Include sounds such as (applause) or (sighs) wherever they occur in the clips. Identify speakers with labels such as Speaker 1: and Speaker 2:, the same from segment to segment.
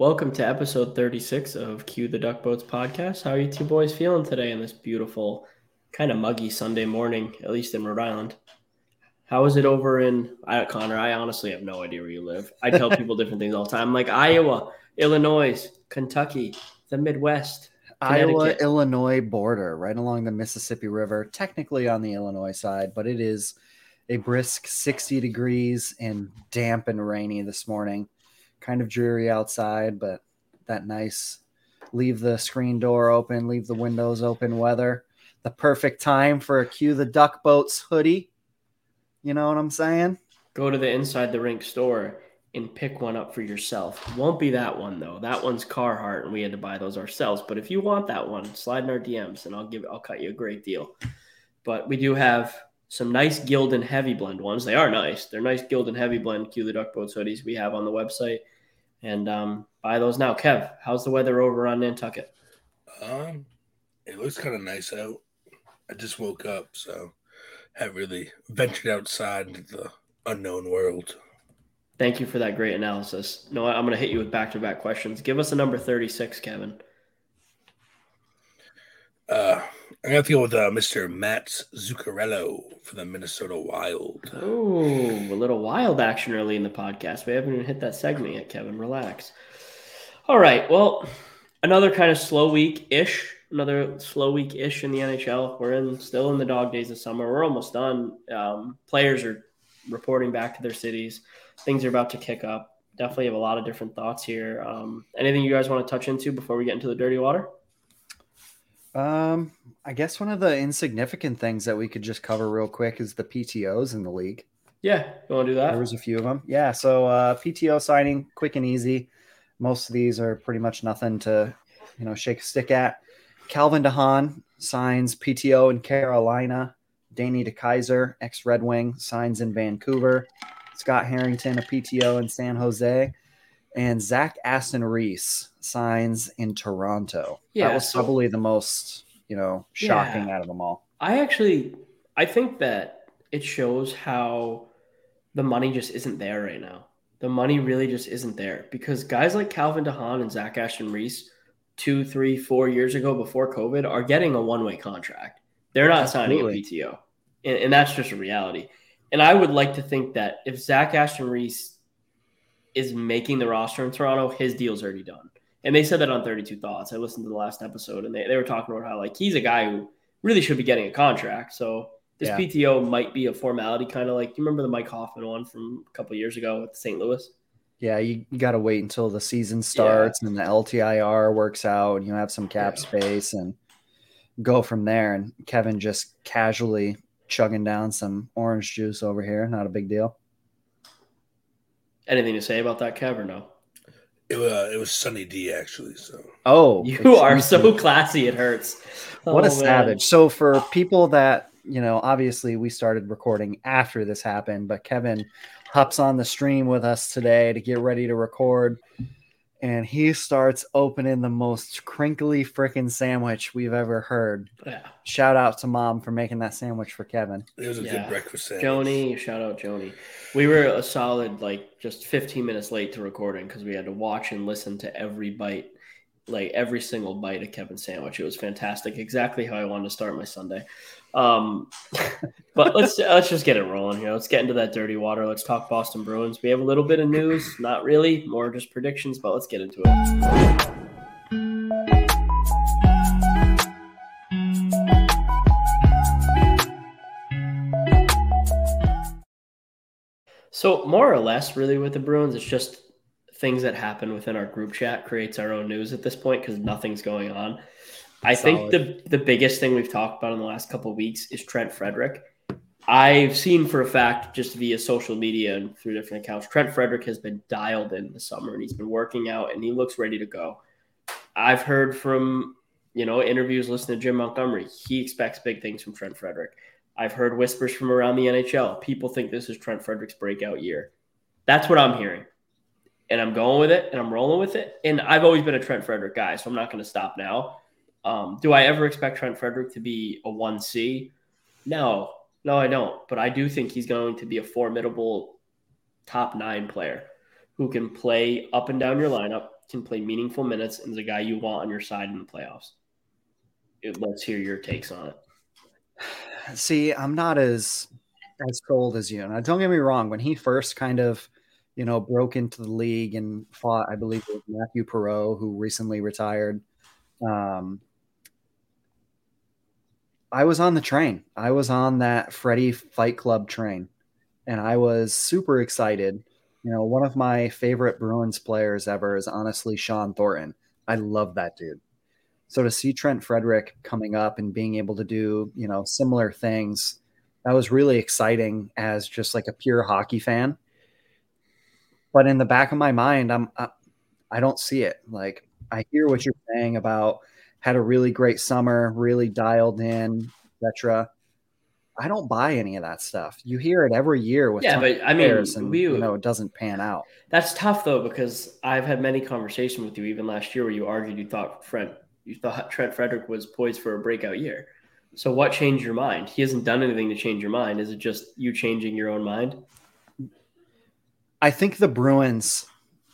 Speaker 1: Welcome to episode 36 of Cue the Duck Boats podcast. How are you two boys feeling today in this beautiful, kind of muggy Sunday morning, at least in Rhode Island? How is it over in I, Connor? I honestly have no idea where you live. I tell (laughs) people different things all the time, like Iowa, Illinois, Kentucky, the Midwest,
Speaker 2: Iowa Illinois border, right along the Mississippi River, technically on the Illinois side, but it is a brisk 60 degrees and damp and rainy this morning. Kind of dreary outside, but that nice leave the screen door open, leave the windows open weather. The perfect time for a cue the duck boats hoodie. You know what I'm saying?
Speaker 1: Go to the inside the rink store and pick one up for yourself. Won't be that one though. That one's Carhartt, and we had to buy those ourselves. But if you want that one, slide in our DMs, and I'll give I'll cut you a great deal. But we do have some nice Gildan heavy blend ones. They are nice. They're nice Gildan heavy blend Cue the Duck Boats hoodies we have on the website, and um, buy those now. Kev, how's the weather over on Nantucket?
Speaker 3: Um, it looks kind of nice out. I just woke up, so haven't really ventured outside into the unknown world.
Speaker 1: Thank you for that great analysis. No, I'm going to hit you with back to back questions. Give us a number 36, Kevin.
Speaker 3: Uh, I'm going to go with uh, Mr. Matt Zuccarello for the Minnesota Wild.
Speaker 1: Oh, a little wild action early in the podcast. We haven't even hit that segment yet, Kevin. Relax. All right. Well, another kind of slow week ish. Another slow week ish in the NHL. We're in still in the dog days of summer. We're almost done. Um, players are reporting back to their cities things are about to kick up. Definitely have a lot of different thoughts here. Um, anything you guys want to touch into before we get into the dirty water?
Speaker 2: Um, I guess one of the insignificant things that we could just cover real quick is the PTOs in the league.
Speaker 1: Yeah, you want to do that?
Speaker 2: There was a few of them. Yeah, so uh, PTO signing quick and easy. Most of these are pretty much nothing to, you know, shake a stick at. Calvin DeHaan signs PTO in Carolina. Danny DeKeyser, ex Red Wing, signs in Vancouver. Scott Harrington, a PTO in San Jose, and Zach Aston Reese signs in Toronto. Yeah, that was probably the most, you know, shocking yeah, out of them all.
Speaker 1: I actually, I think that it shows how the money just isn't there right now. The money really just isn't there because guys like Calvin DeHaan and Zach Aston Reese, two, three, four years ago before COVID, are getting a one way contract. They're not Absolutely. signing a PTO. And, and, that's just a reality. And I would like to think that if Zach Aston Reese is making the roster in Toronto, his deal's already done. And they said that on 32 Thoughts. I listened to the last episode and they, they were talking about how like he's a guy who really should be getting a contract. So this yeah. PTO might be a formality, kind of like you remember the Mike Hoffman one from a couple years ago with St. Louis?
Speaker 2: Yeah, you, you got to wait until the season starts yeah. and the LTIR works out and you have some cap yeah. space and go from there. And Kevin just casually chugging down some orange juice over here. Not a big deal.
Speaker 1: Anything to say about that, Kev, or no?
Speaker 3: It, uh, it was Sunny D actually. So
Speaker 2: oh,
Speaker 1: you are so classy. It hurts.
Speaker 2: What oh, a savage! So for people that you know, obviously we started recording after this happened, but Kevin hops on the stream with us today to get ready to record and he starts opening the most crinkly freaking sandwich we've ever heard. Yeah. Shout out to mom for making that sandwich for Kevin.
Speaker 3: It was a yeah. good breakfast sandwich.
Speaker 1: Joni, shout out Joni. We were a solid like just 15 minutes late to recording because we had to watch and listen to every bite, like every single bite of Kevin's sandwich. It was fantastic. Exactly how I wanted to start my Sunday. Um, but let's let's just get it rolling here. Let's get into that dirty water. Let's talk Boston Bruins. We have a little bit of news, not really, more just predictions, but let's get into it. So more or less, really, with the Bruins, it's just things that happen within our group chat creates our own news at this point because nothing's going on. I think the the biggest thing we've talked about in the last couple of weeks is Trent Frederic. I've seen for a fact, just via social media and through different accounts, Trent Frederic has been dialed in the summer and he's been working out and he looks ready to go. I've heard from you know interviews, listening to Jim Montgomery, he expects big things from Trent Frederic. I've heard whispers from around the NHL. People think this is Trent Frederic's breakout year. That's what I'm hearing. And I'm going with it and I'm rolling with it. And I've always been a Trent Frederic guy, so I'm not going to stop now. Um, do I ever expect Trent Frederic to be a 1C? No, no, I don't. But I do think he's going to be a formidable top nine player who can play up and down your lineup, can play meaningful minutes and is a guy you want on your side in the playoffs. Let's hear your takes on it.
Speaker 2: See, I'm not as as sold as you. And don't get me wrong, when he first kind of, you know, broke into the league and fought, I believe it was Matthew Perreault, who recently retired. Um, I was on the train. I was on that Freddie Fight Club train, and I was super excited. You know, one of my favorite Bruins players ever is honestly Shawn Thornton. I love that dude. So to see Trent Frederic coming up and being able to do, you know, similar things, that was really exciting as just like a pure hockey fan. But in the back of my mind, I'm I, I don't see it. Like I hear what you're saying about had a really great summer, really dialed in, etc. I don't buy any of that stuff. You hear it every year with
Speaker 1: yeah, but I mean,
Speaker 2: and, we, you know, it doesn't pan out.
Speaker 1: That's tough though because I've had many conversations with you even last year where you argued you thought Trent, you thought Trent Frederic was poised for a breakout year. So what changed your mind? He hasn't done anything to change your mind. Is it just you changing your own mind?
Speaker 2: I think the Bruins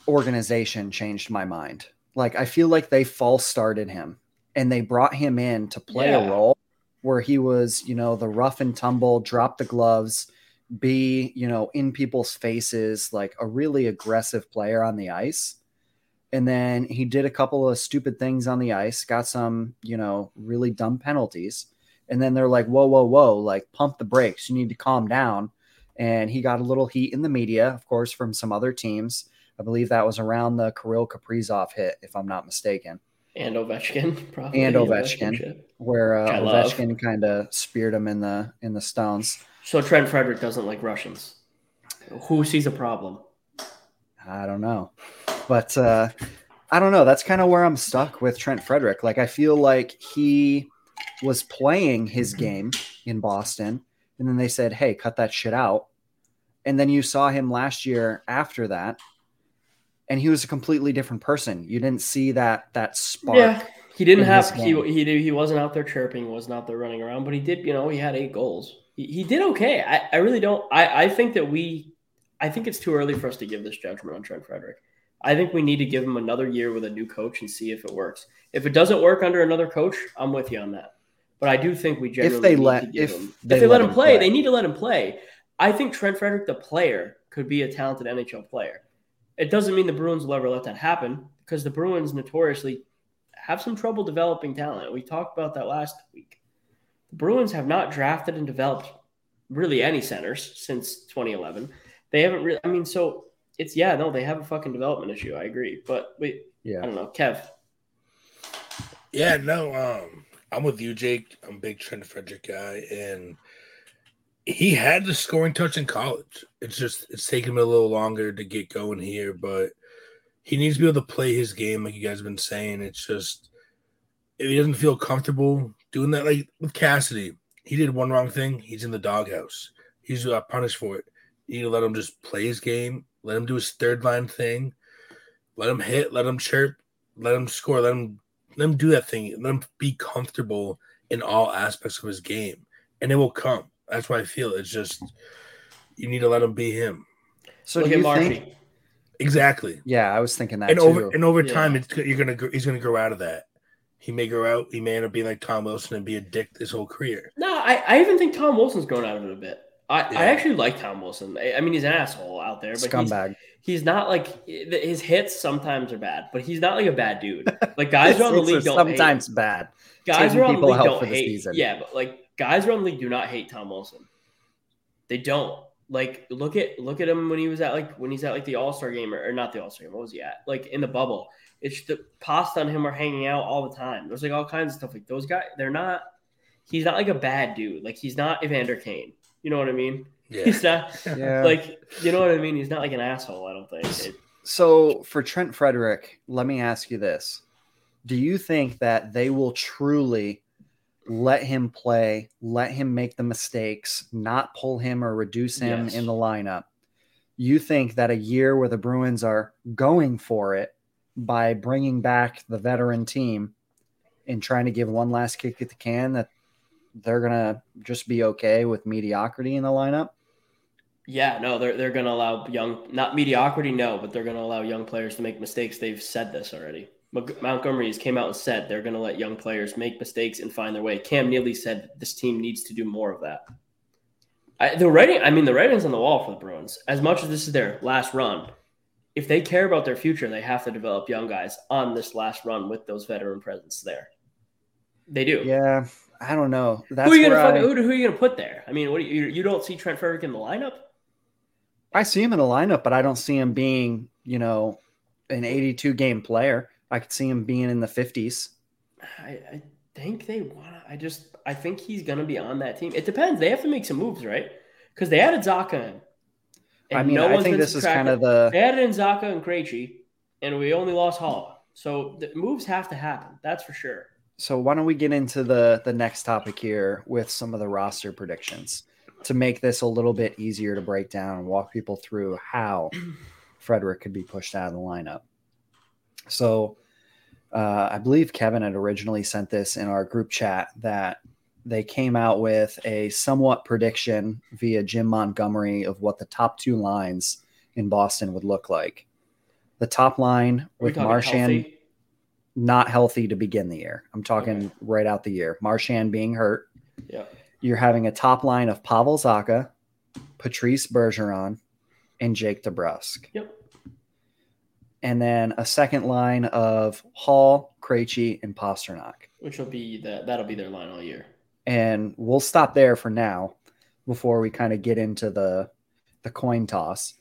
Speaker 2: organization changed my mind. Like I feel like they false started him and they brought him in to play yeah. a role where he was, you know, the rough and tumble, drop the gloves, be, you know, in people's faces, like a really aggressive player on the ice. And then he did a couple of stupid things on the ice, got some, you know, really dumb penalties. And then they're like, whoa, whoa, whoa, like pump the brakes. You need to calm down. And he got a little heat in the media, of course, from some other teams. I believe that was around the Kirill Kaprizov hit, if I'm not mistaken
Speaker 1: and Ovechkin, (laughs) probably
Speaker 2: and Ovechkin, where uh, Ovechkin kind of speared him in the in the stones.
Speaker 1: So Trent Frederic doesn't like Russians. Who sees a problem?
Speaker 2: I don't know, but uh, I don't know. That's kind of where I'm stuck with Trent Frederic. Like I feel like he was playing his game in Boston, and then they said, "Hey, cut that shit out." And then you saw him last year after that and he was a completely different person. You didn't see that that spark. Yeah,
Speaker 1: he didn't have he he he wasn't out there chirping, wasn't out there running around, but he did. You know, he had eight goals. He, he did okay. I, I really don't. I I think that we. I think it's too early for us to give this judgment on Trent Frederic. I think we need to give him another year with a new coach and see if it works. If it doesn't work under another coach, I'm with you on that. But I do think we generally
Speaker 2: if they let if
Speaker 1: him, they, if they let, him play, play, they need to let him play. I think Trent Frederic, the player, could be a talented NHL player. It doesn't mean the Bruins will ever let that happen because the Bruins notoriously have some trouble developing talent. We talked about that last week. The Bruins have not drafted and developed really any centers since 2011. They haven't really, I mean, so it's, yeah, no, they have a fucking development issue. I agree. But wait, yeah, I don't know. Kev.
Speaker 3: Yeah, no, um, I'm with you, Jake. I'm a big Trent Frederic guy. And he had the scoring touch in college. It's just it's taken him a little longer to get going here, but he needs to be able to play his game like you guys have been saying. It's just if he doesn't feel comfortable doing that, like with Cassidy, he did one wrong thing, he's in the doghouse. He's uh, punished for it. You let him just play his game, let him do his third line thing, let him hit, let him chirp, let him score, let him let him do that thing, let him be comfortable in all aspects of his game, and it will come that's why I feel. It's just you need to let him be him.
Speaker 2: So Look do you think?
Speaker 3: Exactly.
Speaker 2: Yeah, I was thinking that.
Speaker 3: And
Speaker 2: too.
Speaker 3: over and over time, it's you're gonna he's gonna grow out of that. He may grow out. He may end up being like Tom Wilson and be a dick this whole career.
Speaker 1: No, I, I even think Tom Wilson's grown out of it a bit. I, yeah. I actually like Tom Wilson. I, I, mean, he's an asshole out there, but
Speaker 2: scumbag.
Speaker 1: He's, he's, not like his hits sometimes are bad, but he's not like a bad dude. Like (laughs) guys around the league don't
Speaker 2: sometimes
Speaker 1: hate.
Speaker 2: bad.
Speaker 1: Guys around the league don't hate. Yeah, but like guys around the league do not hate Tom Wilson. They don't. Like look at look at him when he was at like when he's at like the All Star game or, or, not the All Star game. What was he at? Like in the bubble. It's the pasta on him are hanging out all the time. There's like all kinds of stuff. Like those guys, they're not. He's not like a bad dude. Like he's not Evander Kane. You know what I mean? Yeah. He's not (laughs) yeah. like you know what I mean. He's not like an asshole. I don't think. It,
Speaker 2: so for Trent Frederic, let me ask you this: Do you think that they will truly let him play, let him make the mistakes, not pull him or reduce him yes. in the lineup. You think that a year where the Bruins are going for it by bringing back the veteran team and trying to give one last kick at the can, that they're going to just be okay with mediocrity in the lineup?
Speaker 1: Yeah, no, they're they're going to allow young, not mediocrity, no, but they're going to allow young players to make mistakes. They've said this already. Montgomery's came out and said they're going to let young players make mistakes and find their way. Cam Neely said this team needs to do more of that. I, the writing, I mean, the writing's on the wall for the Bruins. As much as this is their last run, if they care about their future, they have to develop young guys on this last run with those veteran presence there. They do.
Speaker 2: Yeah, I don't know. That's
Speaker 1: who are you gonna I, who, who, are you gonna put there? I mean, what do you you don't see Trent Frederic in the lineup?
Speaker 2: I see him in the lineup, but I don't see him being, you know, an 82 game player. I could see him being in the 50s.
Speaker 1: I, I think they want. I just I think he's gonna be on that team. It depends. They have to make some moves, right? Because they added Zacha in.
Speaker 2: I mean, no I think this is kind of the
Speaker 1: they added in Zacha and Krejci, and we only lost Hall. So the moves have to happen. That's for sure.
Speaker 2: So why don't we get into the the next topic here with some of the roster predictions to make this a little bit easier to break down and walk people through how (clears throat) Frederic could be pushed out of the lineup. So uh, I believe Kevin had originally sent this in our group chat that they came out with a somewhat prediction via Jim Montgomery of what the top two lines in Boston would look like. The top line with Marchand healthy? not healthy to begin the year. I'm talking okay. right out the year. Marchand being hurt.
Speaker 1: Yeah.
Speaker 2: You're having a top line of Pavel Zacha, Patrice Bergeron, and Jake DeBrusk.
Speaker 1: Yep.
Speaker 2: And then a second line of Hall, Krejci, and Pastrnak.
Speaker 1: Which will be that that'll be their line all year.
Speaker 2: And we'll stop there for now before we kind of get into the the coin toss.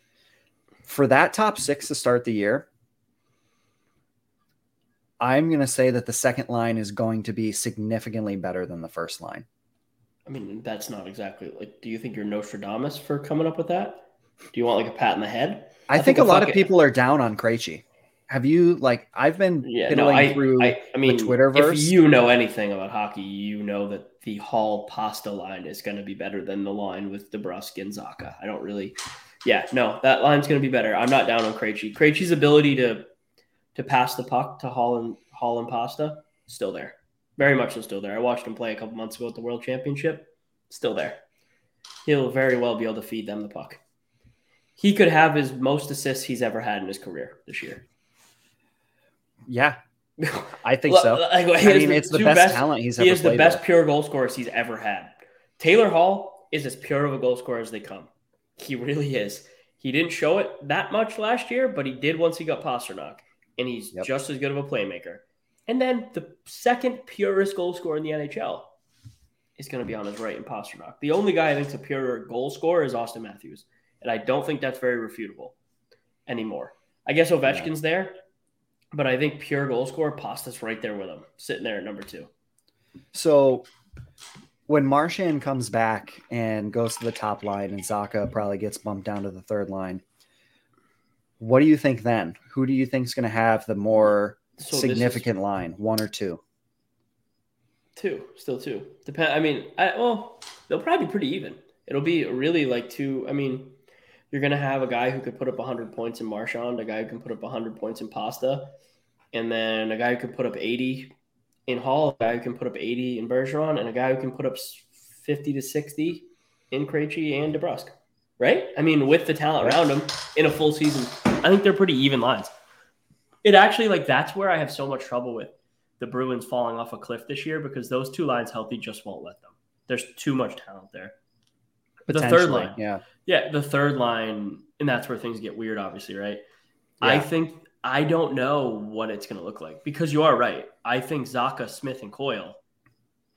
Speaker 2: For that top six to start the year, I'm going to say that the second line is going to be significantly better than the first line.
Speaker 1: I mean, that's not exactly like. Do you think you're Nostradamus for coming up with that? Do you want like a pat in the head?
Speaker 2: I, I think, think, a lot of people are down on Krejci. Have you like? I've been
Speaker 1: yeah, no, I,
Speaker 2: through
Speaker 1: I, I mean,
Speaker 2: Twitterverse.
Speaker 1: If you know anything about hockey, you know that the Hall Pasta line is going to be better than the line with DeBrusk and Zacha. I don't really. Yeah, no, that line's going to be better. I'm not down on Krejci. Krejci's ability to to pass the puck to Hall and Hall and Pasta, still there. Very much so still there. I watched him play a couple months ago at the World Championship. Still there. He'll very well be able to feed them the puck. He could have his most assists he's ever had in his career this year.
Speaker 2: Yeah, (laughs) I think so. Like, I mean, it's the best, best, talent he's
Speaker 1: he
Speaker 2: ever.
Speaker 1: He is the best with. pure goal scorers he's ever had. Taylor Hall is as pure of a goal scorer as they come. He really is. He didn't show it that much last year, but he did once he got Pastrnak and he's yep. just as good of a playmaker. And then the second purest goal scorer in the NHL is going to be on his right in Pastrnak. The only guy I think's a pure goal scorer is Auston Matthews, and I don't think that's very refutable anymore. I guess Ovechkin's yeah. there, but I think pure goal scorer Pasta's right there with him, sitting there at number two.
Speaker 2: So when Marchand comes back and goes to the top line, and Zacha probably gets bumped down to the third line what do you think then? Who do you think is going to have the more so significant is, line, one or two?
Speaker 1: Two, still two. Depend. I mean, I, well, they'll probably be pretty even. It'll be really like two. I mean, you're going to have a guy who could put up 100 points in Marchand, a guy who can put up 100 points in Pasta, and then a guy who can put up 80 in Hall, a guy who can put up 80 in Bergeron, and a guy who can put up 50 to 60 in Krejci and DeBrusk right? I mean, with the talent around them in a full season, I think they're pretty even lines. It actually like that's where I have so much trouble with the Bruins falling off a cliff this year because those two lines healthy just won't let them. There's too much talent there. The third line,
Speaker 2: yeah,
Speaker 1: yeah, the third line, and that's where things get weird, obviously, right? Yeah. I think I don't know what it's going to look like because you are right. I think Zacha, Smith, and Coyle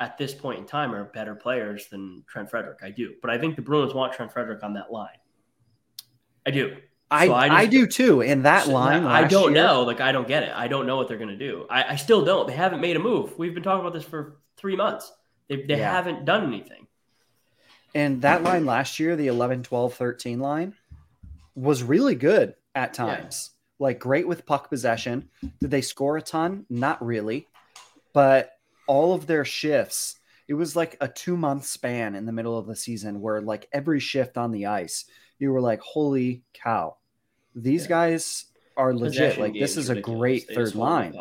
Speaker 1: at this point in time are better players than Trent Frederic. I do, but I think the Bruins want Trent Frederic on that line. I do.
Speaker 2: I, so I, just, I, do too. In that so line,
Speaker 1: I don't year, know. Like I don't get it. I don't know what they're going to do. I, I, still don't. They haven't made a move. We've been talking about this for three months. They, they yeah. haven't done anything.
Speaker 2: And that line last year, the 11, 12, 13 line, was really good at times. Yeah. Like great with puck possession. Did they score a ton? Not really. But all of their shifts it was like a two month span in the middle of the season where like every shift on the ice you were like holy cow these yeah. guys are legit like this is a great third line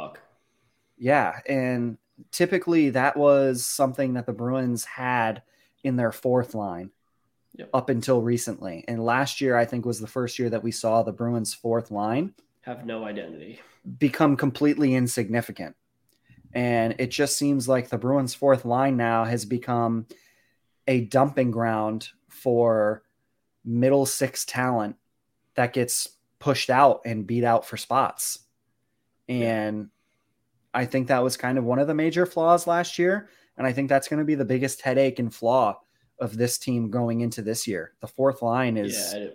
Speaker 2: yeah and typically that was something that the bruins had in their fourth line yep. up until recently. And last year, I think, was the first year that we saw the Bruins' fourth line
Speaker 1: have no identity,
Speaker 2: become completely insignificant. And it just seems like the Bruins' fourth line now has become a dumping ground for middle six talent that gets pushed out and beat out for spots. And I think that was kind of one of the major flaws last year. And I think that's going to be the biggest headache and flaw of this team going into this year. The fourth line is yeah,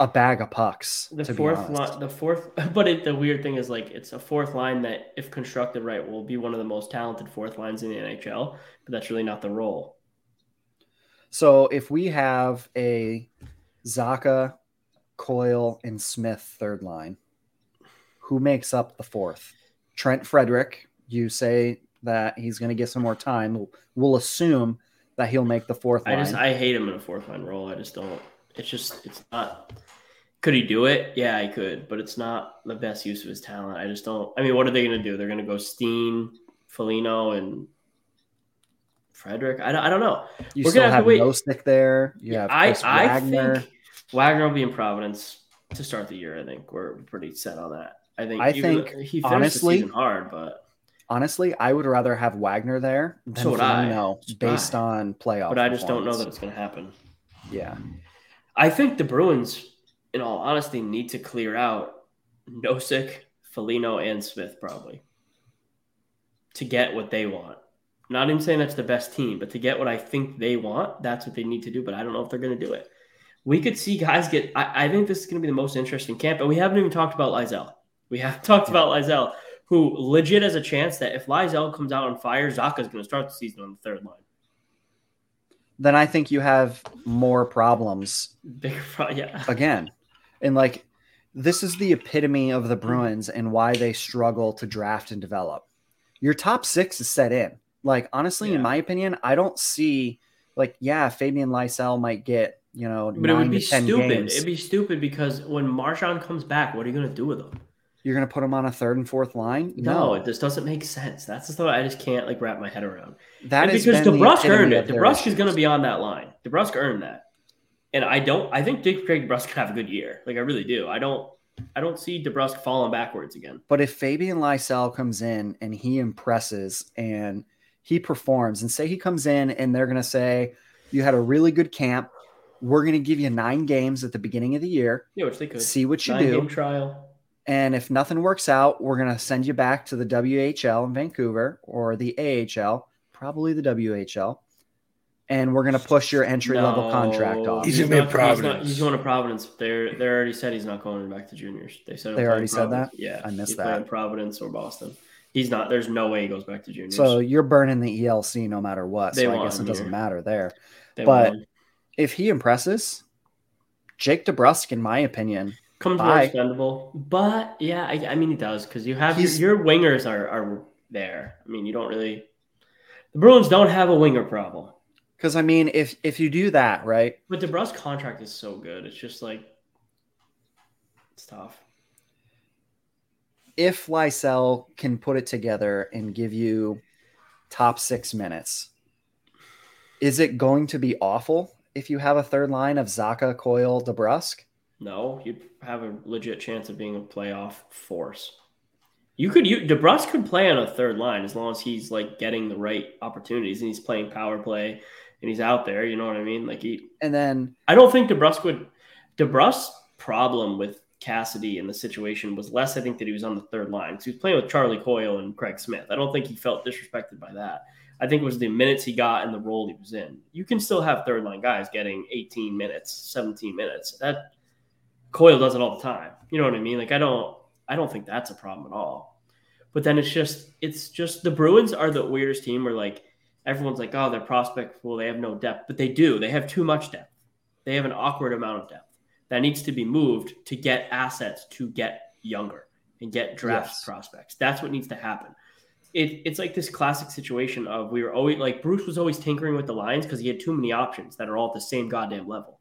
Speaker 2: a bag of pucks.
Speaker 1: The fourth line, the fourth, (laughs) but it, the weird thing is like it's a fourth line that, if constructed right, will be one of the most talented fourth lines in the NHL. But that's really not the role.
Speaker 2: So if we have a Zacha, Coyle, and Smith third line, who makes up the fourth? Trent Frederic. You say that he's going to get some more time. We'll, assume that he'll make the fourth.
Speaker 1: I just I hate him in a fourth line role. I just don't. It's just it's not. Could he do it? Yeah, he could, but it's not the best use of his talent. I just don't. I mean, what are they going to do? They're going to go Steen, Foligno, and Frederic. I don't, I don't know.
Speaker 2: You We're still gonna have, have Nosek there. Yeah,
Speaker 1: I, I think Wagner will be in Providence to start the year. I think we're pretty set on that. I think.
Speaker 2: I think he finished honestly
Speaker 1: hard, but
Speaker 2: honestly, I would rather have Wagner there than so Foligno based I. on playoff.
Speaker 1: But I just don't know that it's going to happen.
Speaker 2: Yeah,
Speaker 1: I think the Bruins, in all honesty, need to clear out Nosek, Foligno, and Smith probably to get what they want. Not even saying that's the best team, but to get what I think they want, that's what they need to do. But I don't know if they're going to do it. We could see guys get. I, I think this is going to be the most interesting camp, but we haven't even talked about Lysell. We have (laughs) talked about Lysell, who legit has a chance that if Lysell comes out on fire, Zacha is going to start the season on the third line.
Speaker 2: Then I think you have more problems.
Speaker 1: Bigger, pro- (laughs) yeah.
Speaker 2: Again, and like this is the epitome of the Bruins and why they struggle to draft and develop. Your top six is set in. Like honestly, yeah. in my opinion, I don't see like yeah, Fabian Lysell might get you know,
Speaker 1: but it would be stupid. Games. It'd be stupid because when Marchand comes back, what are you going to do with him?
Speaker 2: You're going to put him on a third and fourth line?
Speaker 1: No, no this doesn't make sense. That's the thought I just can't like wrap my head around. That is because DeBrusk earned it. DeBrusk is going to be on that line. DeBrusk earned that, and I don't. I think Dick Craig DeBrusk can have a good year. Like I really do. I don't. I don't see DeBrusk falling backwards again.
Speaker 2: But if Fabian Lysell comes in and he impresses and he performs, and say he comes in and they're going to say you had a really good camp we're going to give you nine games at the beginning of the year.
Speaker 1: Yeah, which they could.
Speaker 2: See what you nine do.
Speaker 1: trial.
Speaker 2: And if nothing works out, we're going to send you back to the WHL in Vancouver or the AHL, probably the WHL. And we're going to push your entry level no, contract off.
Speaker 3: He's, he's going to
Speaker 1: Providence. He's, he's, going to Providence. They're they already said he's not going back to juniors. They said
Speaker 2: they already said that.
Speaker 1: Yeah,
Speaker 2: I missed that.
Speaker 1: Providence or Boston. He's not. There's no way he goes back to juniors.
Speaker 2: So you're burning the ELC no matter what. They so I guess it doesn't here. matter there. They but if he impresses, Jake DeBrusk, in my opinion,
Speaker 1: comes more expendable. But yeah, I, I mean he does because you have your, your, wingers are are there. I mean you don't really. The Bruins don't have a winger problem.
Speaker 2: Because I mean, if if you do that right,
Speaker 1: but DeBrusk contract is so good, it's just like it's tough.
Speaker 2: If Lysell can put it together and give you top six minutes, is it going to be awful? if you have a third line of Zacha, Coyle, DeBrusk?
Speaker 1: No, you'd have a legit chance of being a playoff force. You could you DeBrusk could play on a third line as long as he's like getting the right opportunities and he's playing power play and he's out there. You know what I mean? Like he
Speaker 2: and then
Speaker 1: I don't think DeBrusk would DeBrusk's problem with Cassidy in the situation was less I think that he was on the third line. So he was playing with Charlie Coyle and Craig Smith. I don't think he felt disrespected by that. I think it was the minutes he got and the role he was in. You can still have third line guys getting 18 minutes, 17 minutes. That Coyle does it all the time. You know what I mean? Like I don't I don't think that's a problem at all. But then it's just it's just the Bruins are the weirdest team where like everyone's like, oh, they're prospect full, they have no depth. But they do. They have too much depth. They have an awkward amount of depth that needs to be moved to get assets to get younger and get draft yes. prospects. That's what needs to happen it, it's like this classic situation of we were always like Bruce was always tinkering with the lines because he had too many options that are all at the same goddamn level.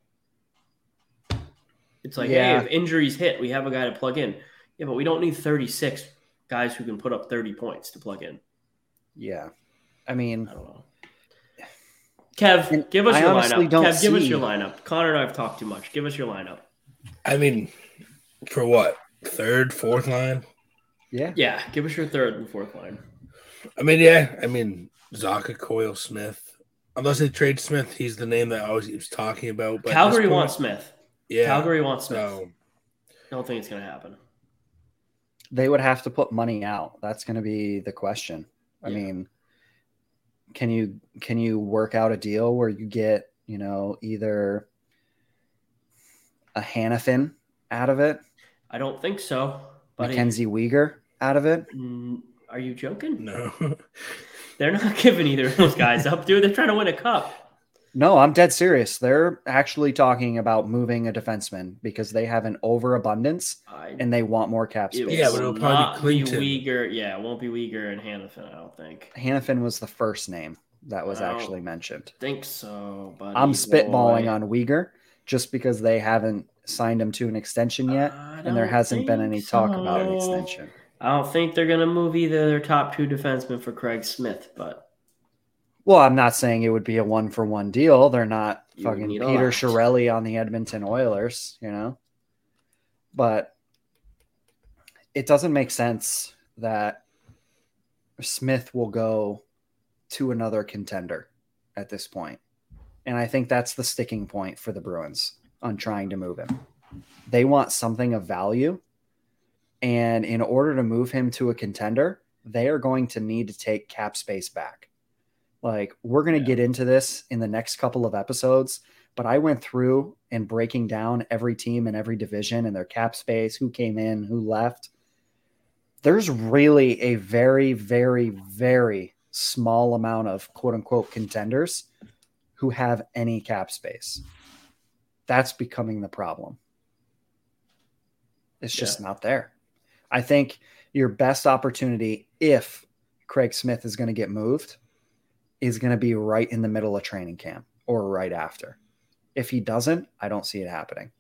Speaker 1: It's like, yeah. hey, if injuries hit, we have a guy to plug in. Yeah, but we don't need 36 guys who can put up 30 points to plug in.
Speaker 2: Yeah. I mean, I don't know.
Speaker 1: Kev, and give us I your lineup. Kev, see... give us your lineup. Connor and I have talked too much. Give us your lineup.
Speaker 3: I mean, for what? Third, fourth line?
Speaker 2: Yeah.
Speaker 1: Yeah. Give us your third and fourth line.
Speaker 3: I mean, yeah. I mean, Zacha Coyle Smith. Unless they trade Smith, he's the name that I always keeps talking about.
Speaker 1: But Calgary wants Smith.
Speaker 3: Yeah.
Speaker 1: Calgary wants Smith. So, I don't think it's going to happen.
Speaker 2: They would have to put money out. That's going to be the question. I yeah. mean, can you can you work out a deal where you get you know either a Hanifin out of it?
Speaker 1: I don't think so.
Speaker 2: Buddy. Mackenzie Weegar out of it?
Speaker 1: Mm, are you joking?
Speaker 3: No. (laughs)
Speaker 1: They're not (laughs) giving either of those guys up, dude. They're trying to win a cup.
Speaker 2: No, I'm dead serious. They're actually talking about moving a defenseman because they have an overabundance I, and they want more cap space.
Speaker 3: Yeah, but it'll probably be
Speaker 1: Weegar. Yeah, it won't be Weegar and Hanifin, I don't think.
Speaker 2: Hanifin was the first name that was actually mentioned.
Speaker 1: Think so, but
Speaker 2: I'm spitballing boy. on Weegar just because they haven't signed him to an extension yet, and there hasn't been any talk so. about an extension.
Speaker 1: I don't think they're going to move either of their top two defensemen for Craig Smith, but.
Speaker 2: Well, I'm not saying it would be a one for one deal. They're not you fucking Peter Chiarelli on the Edmonton Oilers, you know? But it doesn't make sense that Smith will go to another contender at this point. And I think that's the sticking point for the Bruins on trying to move him. They want something of value and in order to move him to a contender, they are going to need to take cap space back. Like, we're going to yeah. get into this in the next couple of episodes, but I went through and breaking down every team and every division and their cap space, who came in, who left. There's really a very, very, very small amount of quote unquote contenders who have any cap space. That's becoming the problem. It's just yeah. not there. I think your best opportunity, if Craig Smith is going to get moved, is going to be right in the middle of training camp or right after. If he doesn't, I don't see it happening.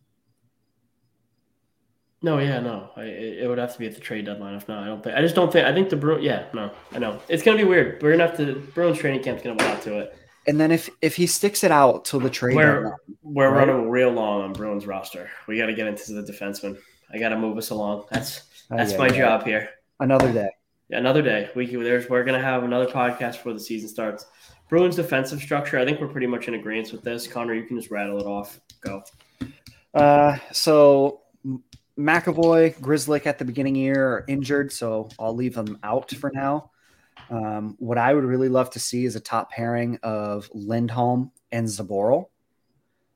Speaker 1: No, yeah, no. I, it would have to be at the trade deadline. If not, I don't think. I just don't think. I think the Bruins. Yeah, no, I know it's gonna be weird. We're gonna have to. Bruins training camp's gonna want to it.
Speaker 2: And then if if he sticks it out till the trade,
Speaker 1: we're deadline, we're right? running real long on Bruins roster. We got to get into the defenseman. I got to move us along. That's oh, that's yeah, my yeah. job here.
Speaker 2: Another day.
Speaker 1: Another day. We there's we're gonna have another podcast before the season starts. Bruins defensive structure. I think we're pretty much in agreement with this. Connor, you can just rattle it off. Go.
Speaker 2: Uh, so McAvoy, Grzelcyk at the beginning year are injured, so I'll leave them out for now. Um, what I would really love to see is a top pairing of Lindholm and Zboril,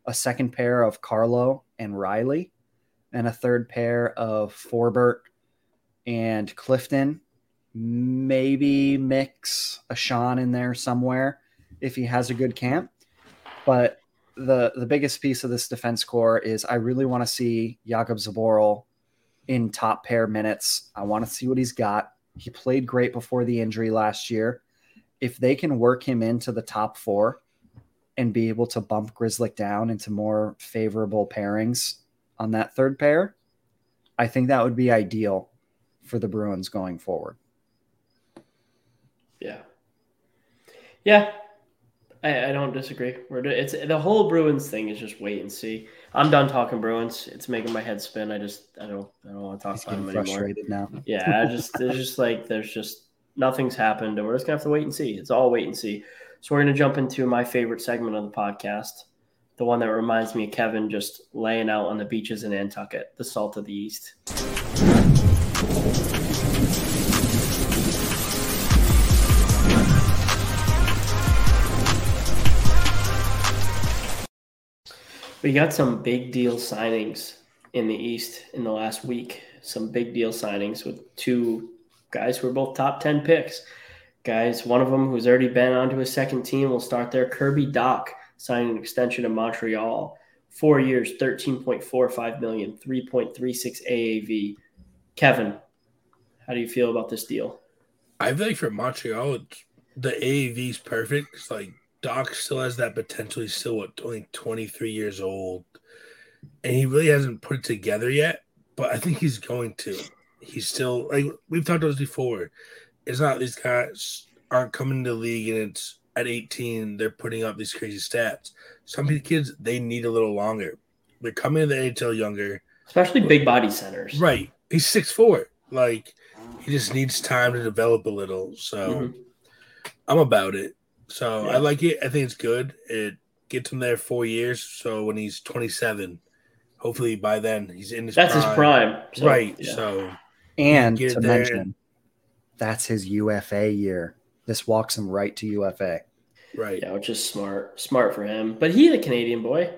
Speaker 2: a second pair of Carlo and Reilly, and a third pair of Forbort and Clifton. Maybe mix a Sean in there somewhere if he has a good camp. But the the biggest piece of this defense core is I really want to see Jakub Zboril in top pair minutes. I want to see what he's got. He played great before the injury last year. If they can work him into the top four and be able to bump Grzelcyk down into more favorable pairings on that third pair, I think that would be ideal for the Bruins going forward.
Speaker 1: Yeah. Yeah. I, I don't disagree. We're it's the whole Bruins thing is just wait and see. I'm done talking Bruins. It's making my head spin. I just I don't I don't want to talk He's about them anymore. now. yeah, I just it's just (laughs) like there's just nothing's happened, and we're just gonna have to wait and see. It's all wait and see. So we're gonna jump into my favorite segment of the podcast the one that reminds me of Kevin just laying out on the beaches in Nantucket, the salt of the East. We got some big deal signings in the East in the last week. Some big deal signings with two guys who are both top 10 picks. Guys, one of them who's already been onto his second team will start there. Kirby Dach signing an extension in Montreal. Four years, 13.45 million, 3.36 AAV. Kevin, how do you feel about this deal?
Speaker 3: I think for Montreal, the AAV is perfect. It's like Dach still has that potential. He's still what, only 23 years old, and he really hasn't put it together yet. But I think he's going to. He's still like we've talked about this before. It's not these guys aren't coming to the league and it's at 18 they're putting up these crazy stats. Some of the kids they need a little longer. They're coming to the NHL younger,
Speaker 1: especially big body centers.
Speaker 3: Right, he's six four. Like he just needs time to develop a little. So mm-hmm. I'm about it. So yeah. I like it. I think it's good. It gets him there four years. So when he's 27, hopefully by then he's in his
Speaker 1: that's
Speaker 3: prime.
Speaker 1: his prime.
Speaker 3: So, right. Yeah. So
Speaker 2: and to mention, that's his UFA year. This walks him right to UFA.
Speaker 3: Right.
Speaker 1: Yeah, which is smart. Smart for him. But he's a Canadian boy.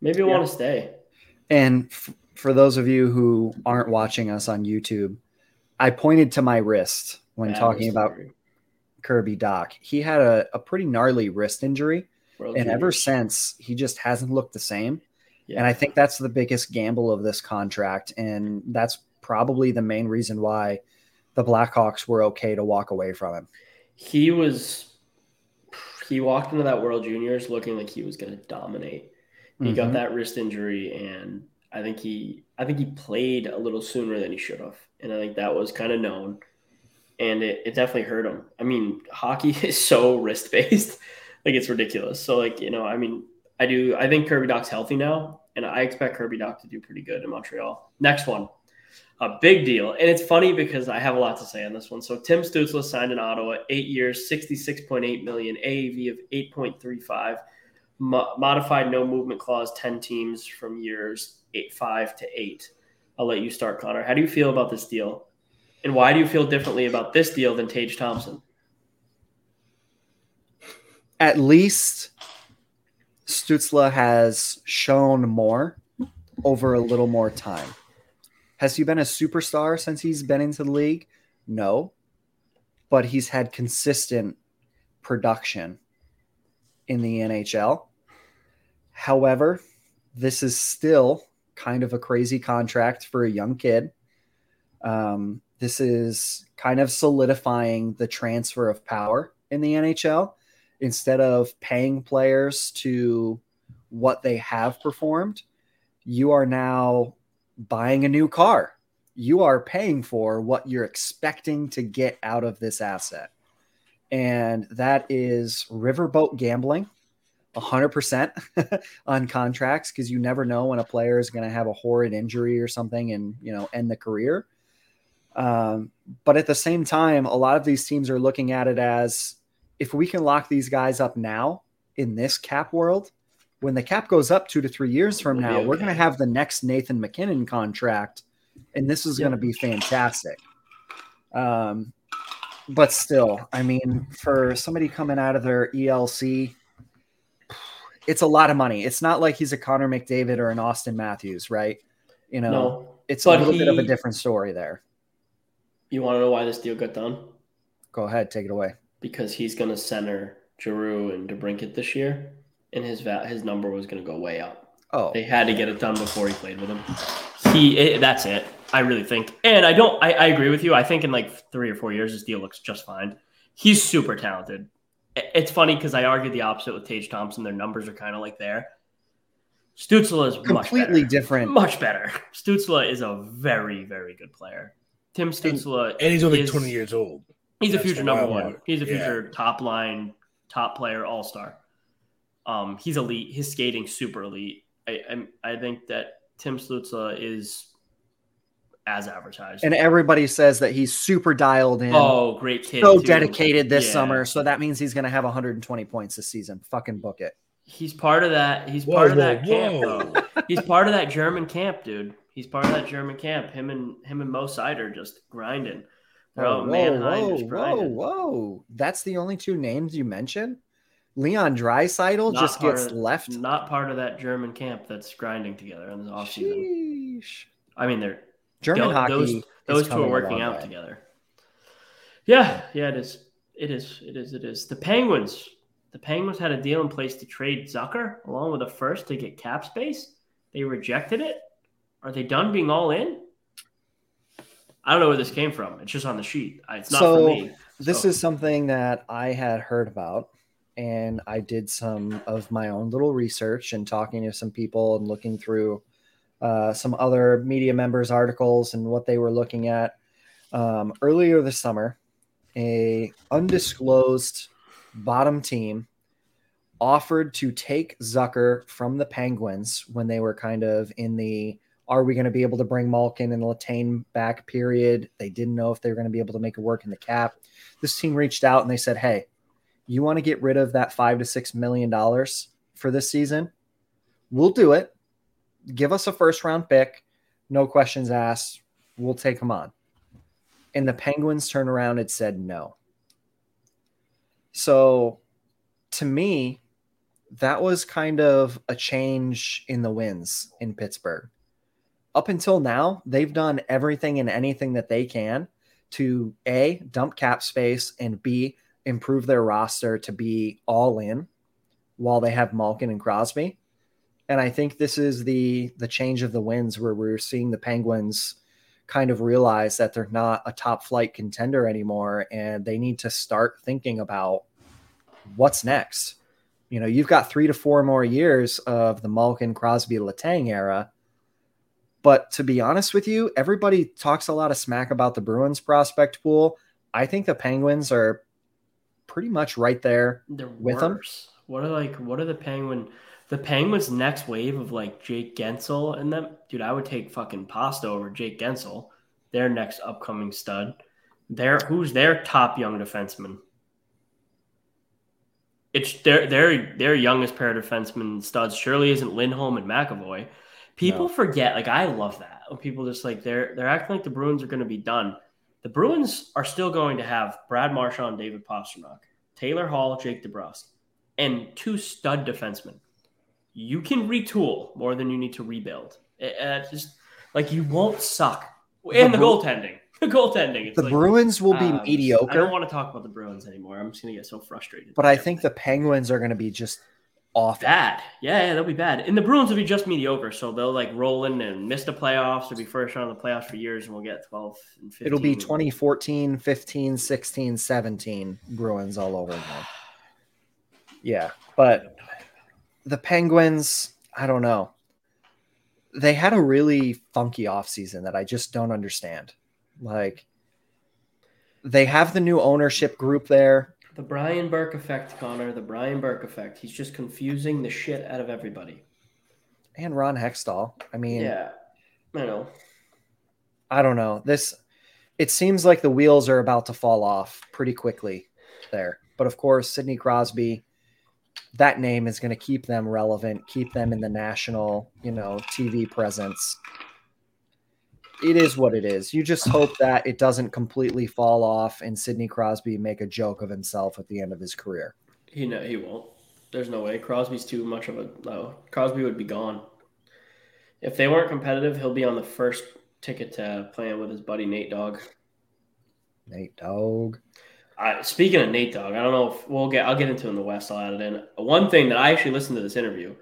Speaker 1: Maybe he'll yeah. want to stay.
Speaker 2: And f- for those of you who aren't watching us on YouTube, I pointed to my wrist when that talking about Kirby Dach. He had a, a pretty gnarly wrist injury. World and ever since, he just hasn't looked the same. Yeah. And I think that's the biggest gamble of this contract. And that's probably the main reason why the Blackhawks were okay to walk away from him.
Speaker 1: He was he walked into that World Juniors looking like he was going to dominate. He mm-hmm. got that wrist injury, and I think he I think he played a little sooner than he should have, and I think that was kind of known, and it, it definitely hurt him. I mean, hockey (laughs) is so wrist based, (laughs) like it's ridiculous. So like you know, I mean, I do I think Kirby Dach's healthy now, and I expect Kirby Dach to do pretty good in Montreal. Next one, a big deal. And it's funny because I have a lot to say on this one. So Tim Stützle signed in Ottawa, eight years, 66.8 million, AAV of 8.35, mo- modified no movement clause, 10 teams from years eight, five to eight. I'll let you start, Connor. How do you feel about this deal? And why do you feel differently about this deal than Tage Thompson?
Speaker 2: At least Stützle has shown more over a little more time. Has he been a superstar since he's been into the league? No. But he's had consistent production in the NHL. However, this is still kind of a crazy contract for a young kid. Um, this is kind of solidifying the transfer of power in the NHL. Instead of paying players to what they have performed, you are now buying a new car. You are paying for what you're expecting to get out of this asset. And that is riverboat gambling 100% (laughs) on contracts because you never know when a player is going to have a horrid injury or something and, you know, end the career. Um, but at the same time, a lot of these teams are looking at it as if we can lock these guys up now in this cap world, when the cap goes up two to three years from now, okay. we're going to have the next Nathan MacKinnon contract, and this is going to be fantastic. Um, but still, I mean, for somebody coming out of their ELC, it's a lot of money. It's not like he's a Connor McDavid or an Auston Matthews, right? You know, no, it's a little he, bit of a different story there.
Speaker 1: You want to know why this deal got done?
Speaker 2: Go ahead, take it away.
Speaker 1: Because he's going to center Giroux and DeBrincat this year and his va- his number was going to go way up.
Speaker 2: Oh,
Speaker 1: they had to get it done before he played with him. He it, that's it. I really think, and I don't. I, I agree with you. I think in like three or four years, this deal looks just fine. He's super talented. It's funny because I argued the opposite with Tage Thompson. Their numbers are kind of like there. Stützle is
Speaker 2: completely different.
Speaker 1: Much better. Stützle is a very, very good player. Tim Stützle,
Speaker 3: and, and he's only is, 20 years old.
Speaker 1: He's That's a future number one. He's a future yeah. top line, top player, all star. Um, he's elite. His skating super elite. I, I, I think that Tim Stützle is as advertised.
Speaker 2: And everybody says that he's super dialed in.
Speaker 1: Oh, great kid.
Speaker 2: So too. dedicated this yeah. summer. So that means he's going to have 120 points this season. Fucking book it.
Speaker 1: He's part of that. He's whoa, part of that whoa. camp. he's part of that German camp, dude. He's part of that German camp. Him and him and Mo Seider just grinding.
Speaker 2: Bro, oh, whoa, whoa, whoa, whoa! That's the only two names you mentioned. Leon Draisaitl just gets
Speaker 1: of,
Speaker 2: left.
Speaker 1: Not part of that German camp that's grinding together in the offseason. Sheesh. I mean, they're
Speaker 2: German those, hockey.
Speaker 1: Those, those two are working out way. together. Yeah, yeah, it is. It is. It is. It is. The Penguins. The Penguins had a deal in place to trade Zucker along with a first to get cap space. They rejected it. Are they done being all in? I don't know where this came from. It's just on the sheet. It's not so, for me.
Speaker 2: This so. is something that I had heard about and I did some of my own little research and talking to some people and looking through uh, some other media members' articles and what they were looking at. Um, earlier this summer, a undisclosed bottom team, offered to take Zucker from the Penguins when they were kind of in the are we going to be able to bring Malkin and Letang back period? They didn't know if they were going to be able to make it work in the cap. This team reached out and they said, Hey, you want to get rid of that five to six million dollars for this season? We'll do it. Give us a first round pick, no questions asked. We'll take them on. And the Penguins turned around and said no. So to me, that was kind of a change in the winds in Pittsburgh. Up until now, they've done everything and anything that they can to A, dump cap space, and B, improve their roster to be all in while they have Malkin and Crosby. And I think this is the the change of the winds where we're seeing the Penguins kind of realize that they're not a top flight contender anymore and they need to start thinking about what's next. You know, you've got three to four more years of the Malkin, Crosby, Letang era. But to be honest with you, everybody talks a lot of smack about the Bruins prospect pool. I think the Penguins are pretty much right there
Speaker 1: They're
Speaker 2: with
Speaker 1: worse. them. What are like what are the Penguin the Penguins next wave of like Jake Guentzel and them? Dude, I would take fucking Pasta over Jake Guentzel, Their next upcoming stud. Their who's their top young defenseman? It's their their their youngest pair of defensemen studs surely isn't Lindholm and McAvoy. People no. forget, like I love that when people just like they're they're acting like the Bruins are going to be done. The Bruins are still going to have Brad Marchand, David Pastrnak, Taylor Hall, Jake DeBrusk, and two stud defensemen. You can retool more than you need to rebuild. It, just like you won't suck. And the, (laughs) the goaltending the goaltending.
Speaker 2: the
Speaker 1: like,
Speaker 2: Bruins will be mediocre. I
Speaker 1: don't want to talk about the Bruins anymore. I'm just gonna get so frustrated.
Speaker 2: But I think the Penguins are gonna be just awful.
Speaker 1: Bad. Yeah, yeah, they'll be bad. And the Bruins will be just mediocre. So they'll like roll in and miss the playoffs or be first round of the playoffs for years and we'll get 12 and 15.
Speaker 2: It'll be 2014, 15, 16, 17 Bruins all over again. (sighs) Yeah. But the Penguins, I don't know. They had a really funky offseason that I just don't understand. Like they have the new ownership group there.
Speaker 1: The Brian Burke effect, Connor. The Brian Burke effect. He's just confusing the shit out of everybody.
Speaker 2: And Ron Hextall. I mean,
Speaker 1: yeah, I know.
Speaker 2: I don't know. This. It seems like the wheels are about to fall off pretty quickly there. But of course, Sidney Crosby, that name is going to keep them relevant, keep them in the national, you know, TV presence it is what it is. You just hope that it doesn't completely fall off and Sidney Crosby make a joke of himself at the end of his career.
Speaker 1: He no, he won't. There's no way. Crosby's too much of a no. Crosby would be gone. If they weren't competitive, he'll be on the first ticket to playing with his buddy Nate Dogg.
Speaker 2: Nate Dogg.
Speaker 1: Uh, speaking of Nate Dogg, I don't know if we'll get. I'll get into in the West. I'll add it in. One thing that I actually listened to this interview.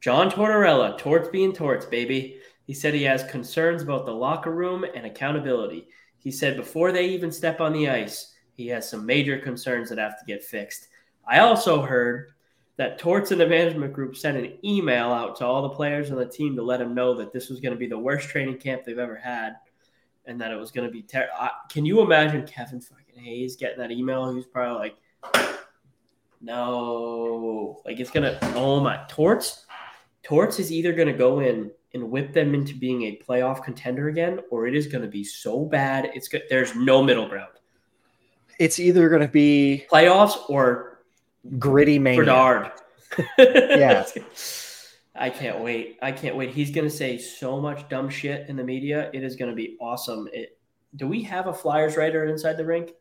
Speaker 1: John Tortorella, torts being torts, baby. He said he has concerns about the locker room and accountability. He said before they even step on the ice, he has some major concerns that have to get fixed. I also heard that Torts and the management group sent an email out to all the players on the team to let them know that this was going to be the worst training camp they've ever had and that it was going to be terrible. Can you imagine Kevin fucking Hayes getting that email? He's probably like, no, like it's going to, oh my, Torts, Torts is either going to go in and whip them into being a playoff contender again, or it is going to be so bad. It's good. There's no middle ground.
Speaker 2: It's either going to be
Speaker 1: playoffs or
Speaker 2: gritty mania.
Speaker 1: Bedard. (laughs)
Speaker 2: yeah. (laughs)
Speaker 1: I can't wait. I can't wait. He's going to say so much dumb shit in the media. It is going to be awesome. It, do we have a Flyers writer inside the rink?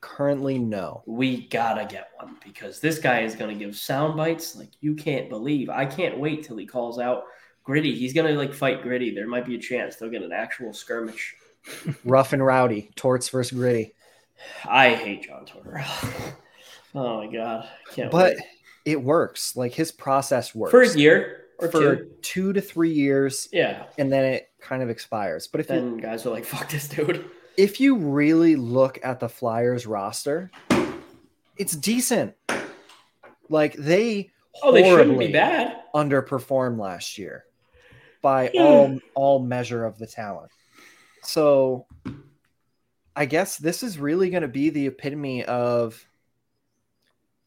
Speaker 2: Currently, no.
Speaker 1: We gotta get one because this guy is going to give sound bites like you can't believe. I can't wait till he calls out Gritty. He's gonna like fight Gritty. There might be a chance they'll get an actual skirmish. (laughs)
Speaker 2: Rough and rowdy. Torts versus Gritty.
Speaker 1: I hate John Tortor. (sighs) oh my god.
Speaker 2: Can't but wait. it works. Like his process works.
Speaker 1: For a year or
Speaker 2: for
Speaker 1: two.
Speaker 2: two to three years.
Speaker 1: Yeah.
Speaker 2: And then it kind of expires. But if
Speaker 1: then you, guys are like, fuck this dude.
Speaker 2: If you really look at the Flyers roster, it's decent. Like they
Speaker 1: Oh, they shouldn't be bad.
Speaker 2: Underperformed last year by yeah. all all measure of the talent. So I guess this is really going to be the epitome of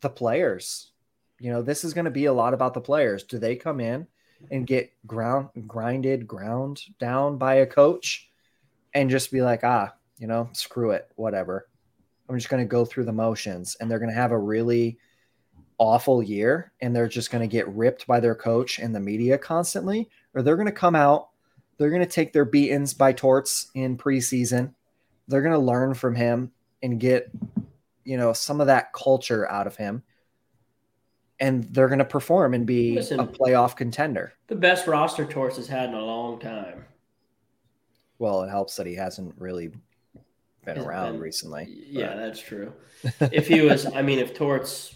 Speaker 2: the players. You know, this is going to be a lot about the players. Do they come in and get ground grinded, ground down by a coach and just be like, ah, you know, screw it, whatever. I'm just going to go through the motions and they're going to have a really awful year and they're just going to get ripped by their coach and the media constantly, or they're going to come out, they're going to take their beatings by Torts in preseason. They're going to learn from him and get, you know, some of that culture out of him. And they're going to perform and be Listen, a playoff contender.
Speaker 1: The best roster Torts has had in a long time.
Speaker 2: Well, it helps that he hasn't really been around been, recently.
Speaker 1: Yeah, but. that's true. (laughs) if he was, I mean, if Torts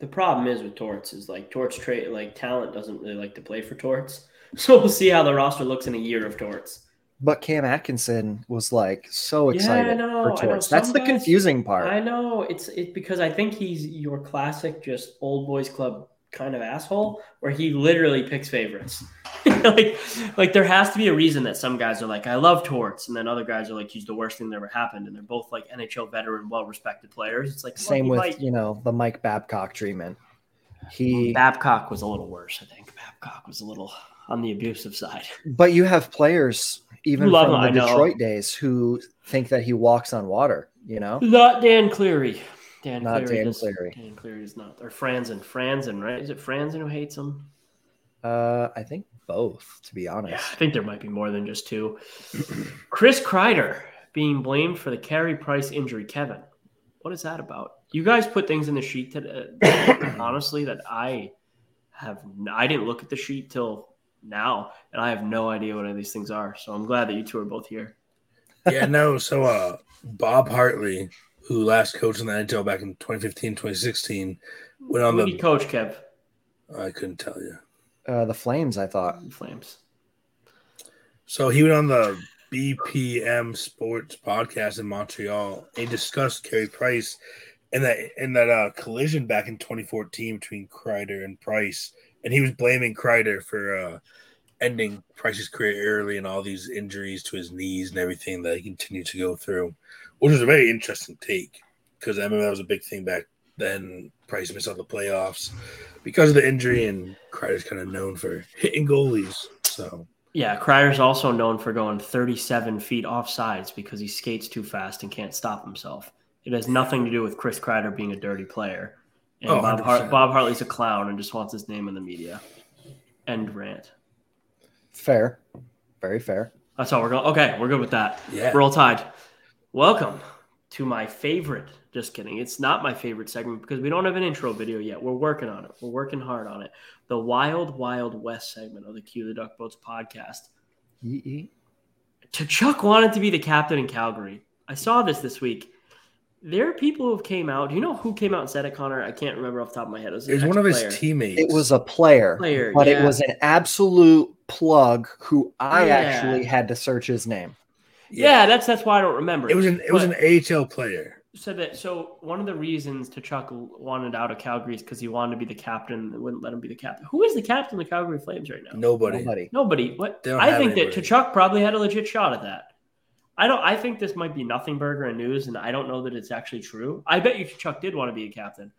Speaker 1: the problem is with Torts is like Torts trade like talent doesn't really like to play for Torts. (laughs) So we'll see how the roster looks in a year of Torts.
Speaker 2: But Cam Atkinson was like so excited yeah, know, for Torts. That's the guys, confusing part.
Speaker 1: I know it's it because I think he's your classic just old boys club kind of asshole where he literally picks favorites. (laughs) like, like there has to be a reason that some guys are like, I love Torts, and then other guys are like, he's the worst thing that ever happened, and they're both like NHL veteran, well-respected players. It's like
Speaker 2: same with might... you know the Mike Babcock treatment. He
Speaker 1: Babcock was a little worse, I think. Babcock was a little on the abusive side.
Speaker 2: But you have players even from him, the Detroit days who think that he walks on water. You know,
Speaker 1: not Dan Cleary. Dan
Speaker 2: not
Speaker 1: Cleary
Speaker 2: Dan
Speaker 1: does,
Speaker 2: Cleary.
Speaker 1: Dan Cleary is not. Or Franzen. Franzen, right? Is it Franzen who hates him?
Speaker 2: Uh, I think both, to be honest. Yeah,
Speaker 1: I think there might be more than just two. Chris Kreider being blamed for the Carey Price injury. Kevin, what is that about? You guys put things in the sheet that, (coughs) honestly, that I have. I didn't look at the sheet till now, and I have no idea what any of these things are. So I'm glad that you two are both here.
Speaker 3: yeah, no. So uh, Bob Hartley who last coached in the NHL back in 2015, 2016, went on
Speaker 1: who
Speaker 3: the
Speaker 1: coach, Kev.
Speaker 3: I couldn't tell you.
Speaker 2: Uh, the Flames, I thought.
Speaker 1: The Flames.
Speaker 3: So he went on the BPM Sports podcast in Montreal. He discussed Carey Price and that in that uh, collision back in 2014 between Kreider and Price, and he was blaming Kreider for uh, ending Price's career early and all these injuries to his knees and everything that he continued to go through which was a very interesting take because I remember that was a big thing back then. Price missed out the playoffs because of the injury, and Kreider's kind of known for hitting goalies. So
Speaker 1: yeah, Kreider's also known for going 37 feet off sides because he skates too fast and can't stop himself. It has nothing to do with Chris Kreider being a dirty player. And oh, Bob, Hart- Bob Hartley's a clown and just wants his name in the media. End rant.
Speaker 2: Fair. Very fair.
Speaker 1: That's all we're going. Okay, we're good with that.
Speaker 3: Yeah.
Speaker 1: We're all tied. Welcome to my favorite. Just kidding. It's not my favorite segment because we don't have an intro video yet. We're working on it. We're working hard on it. The Wild Wild West segment of the Cue the Duck Boats podcast.
Speaker 2: E-e.
Speaker 1: Tkachuk wanted to be the captain in Calgary. I saw this this week. There are people who have came out. Do you know who came out and said it, Connor? I can't remember off the top of my head.
Speaker 3: It was, it was one of his teammates.
Speaker 2: It was a player, player but yeah. it was an absolute plug who I yeah. actually had to search his name.
Speaker 1: Yeah. yeah, that's that's why I don't remember.
Speaker 3: It was an it was an AHL player.
Speaker 1: So that so one of the reasons Tkachuk wanted out of Calgary is because he wanted to be the captain. They wouldn't let him be the captain. Who is the captain of the Calgary Flames right now?
Speaker 3: Nobody.
Speaker 2: Nobody.
Speaker 1: Nobody. What? I think anybody. that Tkachuk probably had a legit shot at that. I don't. I think this might be nothing burger and news, and I don't know that it's actually true. I bet you Tkachuk did want to be a captain,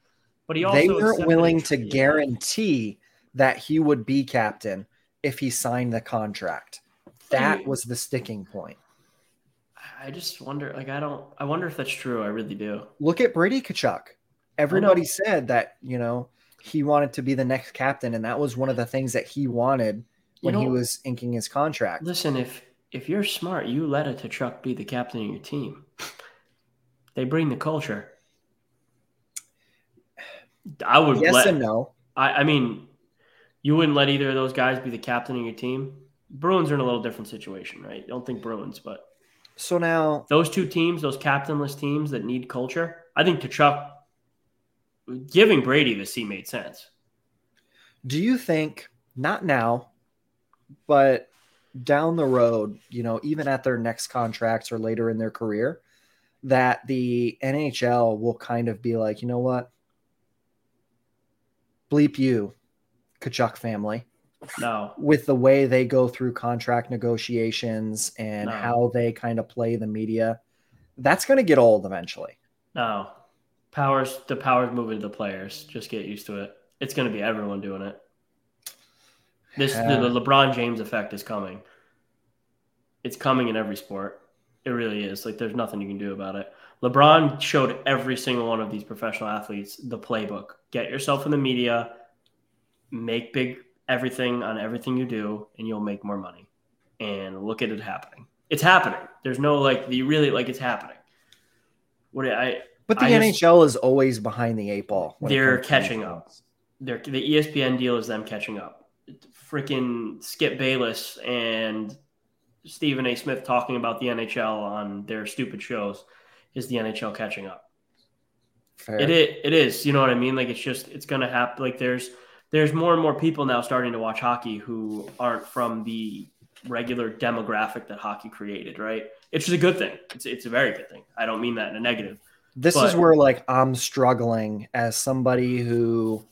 Speaker 1: but he also
Speaker 2: they weren't willing to guarantee that he would be captain if he signed the contract. That was the sticking point.
Speaker 1: I just wonder, like, I don't, I wonder if that's true. I really do.
Speaker 2: Look at Brady Tkachuk. Everybody said that, you know, he wanted to be the next captain, and that was one of the things that he wanted when he was inking his contract.
Speaker 1: Listen, if if you're smart, you let a Tkachuk be the captain of your team. They bring the culture. I would
Speaker 2: yes
Speaker 1: let,
Speaker 2: and no.
Speaker 1: I, I mean, you wouldn't let either of those guys be the captain of your team. Bruins are in a little different situation, right? Don't think Bruins, but
Speaker 2: so now
Speaker 1: those two teams, those captainless teams that need culture, I think Tkachuk giving Brady the C made sense.
Speaker 2: Do you think not now, but down the road, you know, even at their next contracts or later in their career, that the NHL will kind of be like, you know what? Bleep you, Tkachuk family.
Speaker 1: No.
Speaker 2: With the way they go through contract negotiations and no. how they kind of play the media, that's going to get old eventually.
Speaker 1: No. Powers, the powers moving to the players. Just get used to it. It's going to be everyone doing it. This the, the LeBron James effect is coming. It's coming in every sport. It really is. Like there's nothing you can do about it. LeBron showed every single one of these professional athletes the playbook. Get yourself in the media, make big everything on everything you do, and you'll make more money. And look at it happening. It's happening. There's no like the really like it's happening. What I
Speaker 2: but the I NHL just, is always behind the eight ball.
Speaker 1: They're catching up. They're, the ESPN deal is them catching up. Freaking Skip Bayless and Stephen A. Smith talking about the NHL on their stupid shows is the NHL catching up. Fair. It, it it is. You know what I mean? Like it's just it's gonna happen. Like there's there's more and more people now starting to watch hockey who aren't from the regular demographic that hockey created. Right? It's just a good thing. It's it's a very good thing. I don't mean that in a negative.
Speaker 2: This but, is where like I'm struggling as somebody who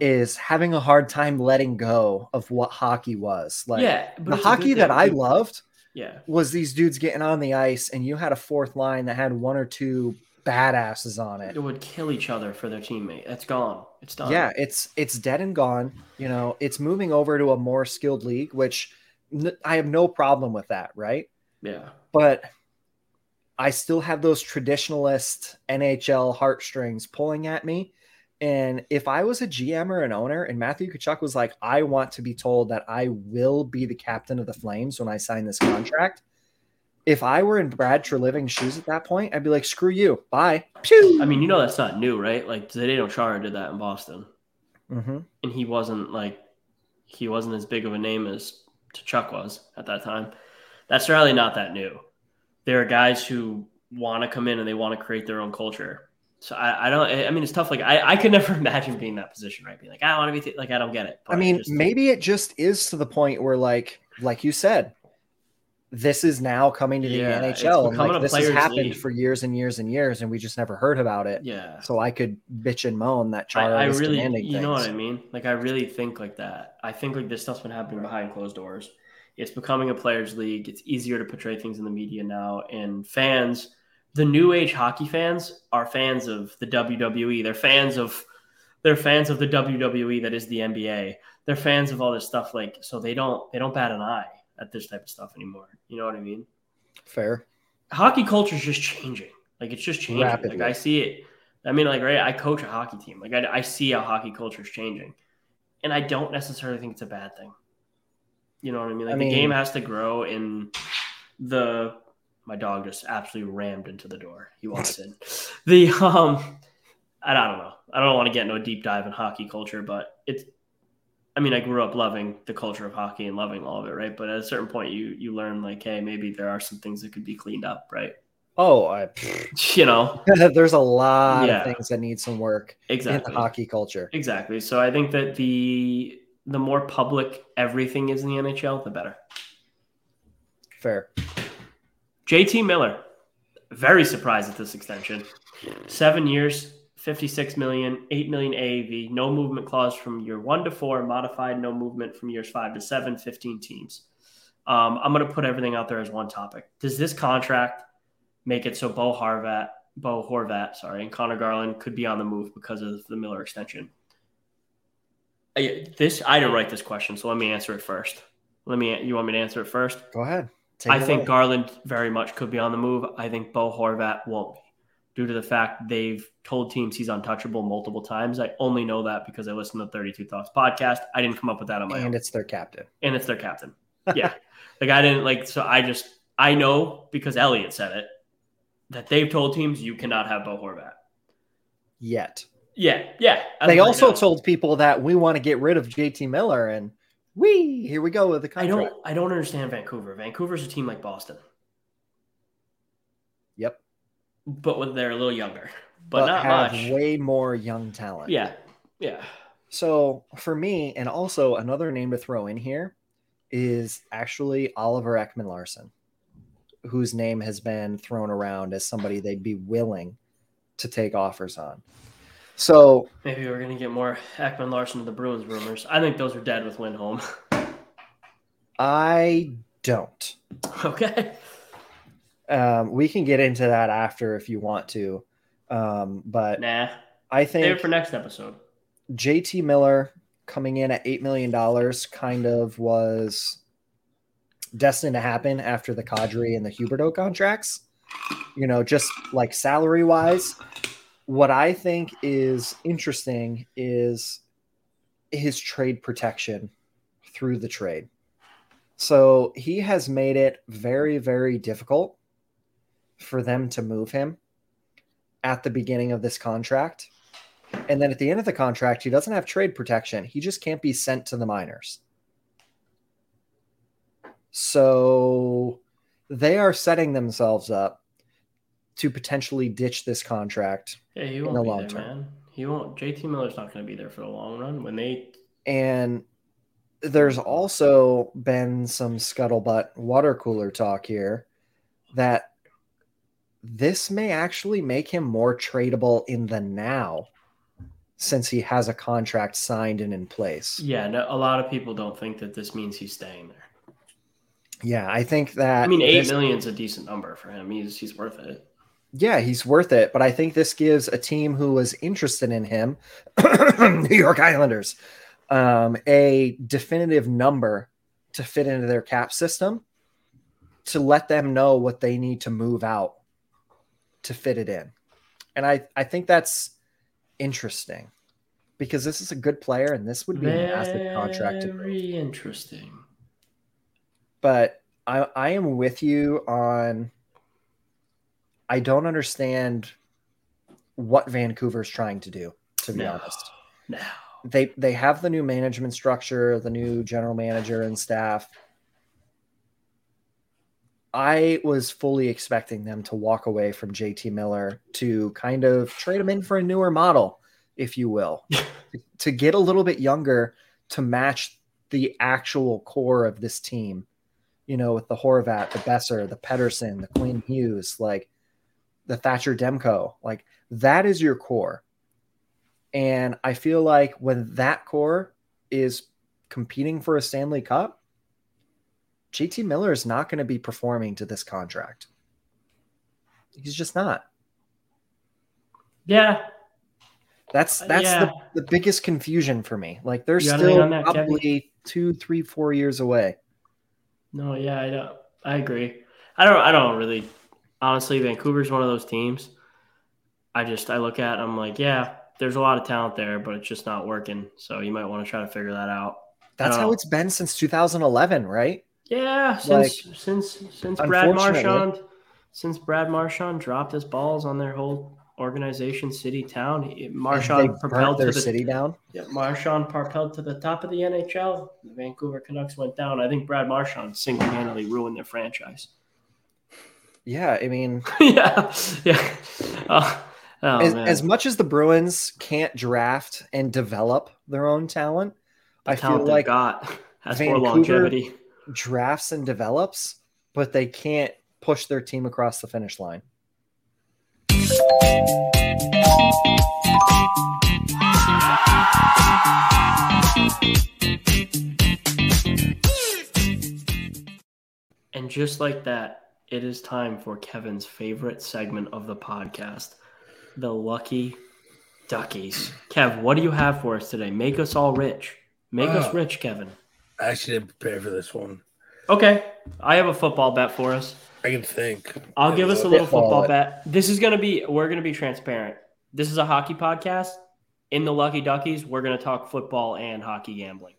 Speaker 2: is having a hard time letting go of what hockey was. Like yeah, the hockey that I loved
Speaker 1: yeah.
Speaker 2: was these dudes getting on the ice and you had a fourth line that had one or two badasses on it.
Speaker 1: It would kill each other for their teammate. That's gone. It's done.
Speaker 2: Yeah, it's it's dead and gone. You know, it's moving over to a more skilled league, which I have no problem with that, right?
Speaker 1: Yeah.
Speaker 2: But I still have those traditionalist NHL heartstrings pulling at me and if I was a GM or an owner and Matthew Tkachuk was like, I want to be told that I will be the captain of the Flames when I sign this contract. If I were in Brad Treliving's shoes at that point, I'd be like, screw you. Bye.
Speaker 1: Pew! I mean, you know, that's not new, right? Like Zdeno Chara did that in Boston.
Speaker 2: Mm-hmm.
Speaker 1: And he wasn't like, he wasn't as big of a name as Tkachuk was at that time. That's really not that new. There are guys who want to come in and they want to create their own culture so I, I don't. I mean, it's tough. Like I, I could (laughs) never imagine being that position, right? Being like, I want to be th-. like, I don't get it.
Speaker 2: I mean, just, maybe it just is to the point where, like, like you said, this is now coming to the yeah, NHL, and like this has happened league. for years and years and years, and we just never heard about it.
Speaker 1: Yeah.
Speaker 2: So I could bitch and moan that Chara I, I
Speaker 1: really, you
Speaker 2: things.
Speaker 1: know what I mean? Like I really think like that. I think like this stuff's been happening behind closed doors. It's becoming a players' league. It's easier to portray things in the media now, and fans the new age hockey fans are fans of the WWE. They're fans of they're fans of the WWE that is the NBA. They're fans of all this stuff like so they don't they don't bat an eye at this type of stuff anymore. You know what I mean?
Speaker 2: Fair.
Speaker 1: Hockey culture is just changing. Like it's just changing. Rapidly. Like I see it. I mean, like right, I coach a hockey team. Like I, I see how hockey culture is changing, and I don't necessarily think it's a bad thing. You know what I mean? Like I mean, the game has to grow in the my dog just absolutely rammed into the door. He wants in. (laughs) The um, I don't know. I don't want to get into a deep dive in hockey culture, but it's. I mean, I grew up loving the culture of hockey and loving all of it, right? But at a certain point, you you learn like, hey, maybe there are some things that could be cleaned up, right?
Speaker 2: Oh, I, (laughs)
Speaker 1: you know, (laughs)
Speaker 2: there's a lot yeah. of things that need some work
Speaker 1: exactly.
Speaker 2: in the hockey culture.
Speaker 1: Exactly. So I think that the the more public everything is in the NHL, the better.
Speaker 2: Fair.
Speaker 1: JT Miller, very surprised at this extension. Seven years, 56 million, 8 million AAV, no movement clause from year one to four, modified no movement from years five to seven, 15 teams. Um, I'm going to put everything out there as one topic. Does this contract make it so Bo Horvat, Bo Horvat, sorry, and Conor Garland could be on the move because of the Miller extension? I, this I didn't write this question, so let me answer it first. Let me. You want me to answer it first?
Speaker 2: Go ahead.
Speaker 1: I think away. Garland very much could be on the move. I think Bo Horvat won't be due to the fact they've told teams he's untouchable multiple times. I only know that because I listened to the 32 Thoughts podcast. I didn't come up with that on my
Speaker 2: and
Speaker 1: own.
Speaker 2: And it's their captain.
Speaker 1: And it's their captain. Yeah. (laughs) like I didn't like, so I just, I know because Elliot said it that they've told teams you cannot have Bo Horvat.
Speaker 2: Yet.
Speaker 1: Yeah. Yeah.
Speaker 2: They also told people that we want to get rid of JT Miller and we here we go with the contract.
Speaker 1: I don't I don't understand Vancouver. Vancouver's a team like Boston.
Speaker 2: Yep.
Speaker 1: But when they're a little younger, but, but not have much.
Speaker 2: Way more young talent.
Speaker 1: Yeah. Yeah.
Speaker 2: So for me, and also another name to throw in here is actually Oliver Ekman Larsson, whose name has been thrown around as somebody they'd be willing to take offers on. So
Speaker 1: maybe we're gonna get more Ekman Larsson to the Bruins rumors. I think those are dead with Lindholm. (laughs)
Speaker 2: I don't.
Speaker 1: Okay.
Speaker 2: Um, we can get into that after if you want to, Um, but
Speaker 1: nah,
Speaker 2: I think
Speaker 1: save for next episode.
Speaker 2: JT Miller coming in at eight million dollars kind of was destined to happen after the Kadri and the Huberdeau contracts. You know, just like salary wise, what I think is interesting is his trade protection through the trade. So he has made it very, very difficult for them to move him at the beginning of this contract. And then at the end of the contract, he doesn't have trade protection. He just can't be sent to the minors. So they are setting themselves up to potentially ditch this contract
Speaker 1: yeah, he won't in the long there, term. Man. He won't. JT Miller's not going to be there for the long run when they.
Speaker 2: And there's also been some scuttlebutt water cooler talk here that this may actually make him more tradable in the now since he has a contract signed and in place.
Speaker 1: Yeah, no, a lot of people don't think that this means he's staying there.
Speaker 2: Yeah, I think that.
Speaker 1: I mean, eight this, million is a decent number for him. He's he's worth it.
Speaker 2: Yeah, he's worth it. But I think this gives a team who was interested in him, (coughs) New York Islanders, um, a definitive number to fit into their cap system to let them know what they need to move out to fit it in. And I, I think that's interesting because this is a good player and this would be Very a massive contract.
Speaker 1: Very interesting.
Speaker 2: But I, I am with you on. I don't understand what Vancouver's trying to do, to be no, honest.
Speaker 1: No.
Speaker 2: They they have the new management structure, the new general manager and staff. I was fully expecting them to walk away from JT Miller to kind of trade him in for a newer model, if you will, (laughs) to get a little bit younger to match the actual core of this team you know, with the Horvat, the Boeser, the Pettersson, the Quinn Hughes, like the Thatcher Demko, like that is your core. And I feel like when that core is competing for a Stanley Cup, JT Miller is not going to be performing to this contract. He's just not.
Speaker 1: Yeah.
Speaker 2: That's uh, that's yeah. The, the biggest confusion for me. Like they're still probably two, three, four years away.
Speaker 1: No, yeah, I don't. I agree. I don't. I don't really. Honestly, Vancouver's one of those teams. I just I look at. I'm like, yeah, there's a lot of talent there, but it's just not working. So you might want to try to figure that out.
Speaker 2: That's how it's been since 2011, right?
Speaker 1: Yeah, since like, since since Brad Marchand, since Brad Marchand dropped his balls on their whole organization, city, town. Marchand propelled
Speaker 2: their
Speaker 1: to the
Speaker 2: city down.
Speaker 1: Yeah, Marchand propelled to the top of the NHL. The Vancouver Canucks went down. I think Brad Marchand single-handedly ruined their franchise.
Speaker 2: Yeah, I mean, (laughs)
Speaker 1: yeah, yeah. Oh,
Speaker 2: oh, as, as, much as the Bruins can't draft and develop their own talent,
Speaker 1: the
Speaker 2: I
Speaker 1: talent
Speaker 2: feel like
Speaker 1: got has Vancouver more longevity.
Speaker 2: Drafts and develops, but they can't push their team across the finish line.
Speaker 1: And just like that, it is time for Kevin's favorite segment of the podcast, the Lucky Duckies. Kev, what do you have for us today? Make us all rich. Make us rich, Kevin.
Speaker 3: I actually didn't prepare for this one.
Speaker 1: Okay. I have a football bet for us.
Speaker 3: I can think.
Speaker 1: I'll give us a little football bet. This is going to be, we're going to be transparent. This is a hockey podcast. In the Lucky Duckies, we're going to talk football and hockey gambling.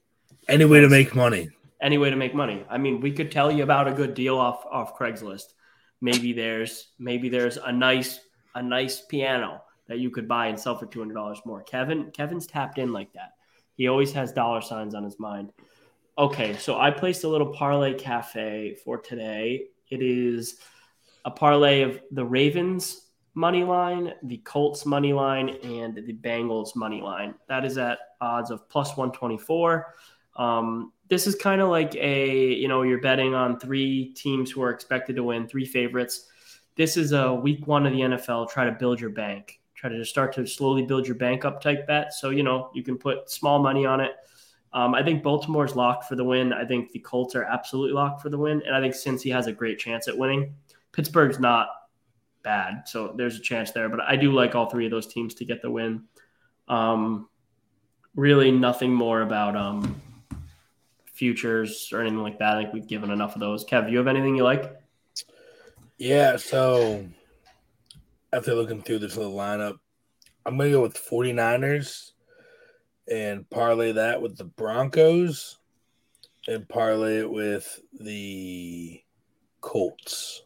Speaker 3: Any way to make money.
Speaker 1: Any way to make money. I mean, we could tell you about a good deal off off Craigslist. Maybe there's maybe there's a nice a nice piano that you could buy and sell for two hundred dollars more. Kevin Kevin's tapped in like that. He always has dollar signs on his mind. Okay, so I placed a little parlay cafe for today. It is a parlay of the Ravens money line, the Colts money line, and the Bengals money line. That is at odds of plus 124. Um, this is kind of like a, you know, you're betting on three teams who are expected to win, three favorites. This is a week one of the NFL. Try to build your bank. Try to just start to slowly build your bank up type bet. So, you know, you can put small money on it. Um, I think Baltimore's locked for the win. I think the Colts are absolutely locked for the win. And I think Cincy has a great chance at winning. Pittsburgh's not bad. So there's a chance there. But I do like all three of those teams to get the win. Um, really, nothing more about um, futures or anything like that. I think we've given enough of those. Kev, you have anything you like?
Speaker 3: Yeah. So after looking through this little lineup, I'm going to go with 49ers and parlay that with the Broncos and parlay it with the Colts.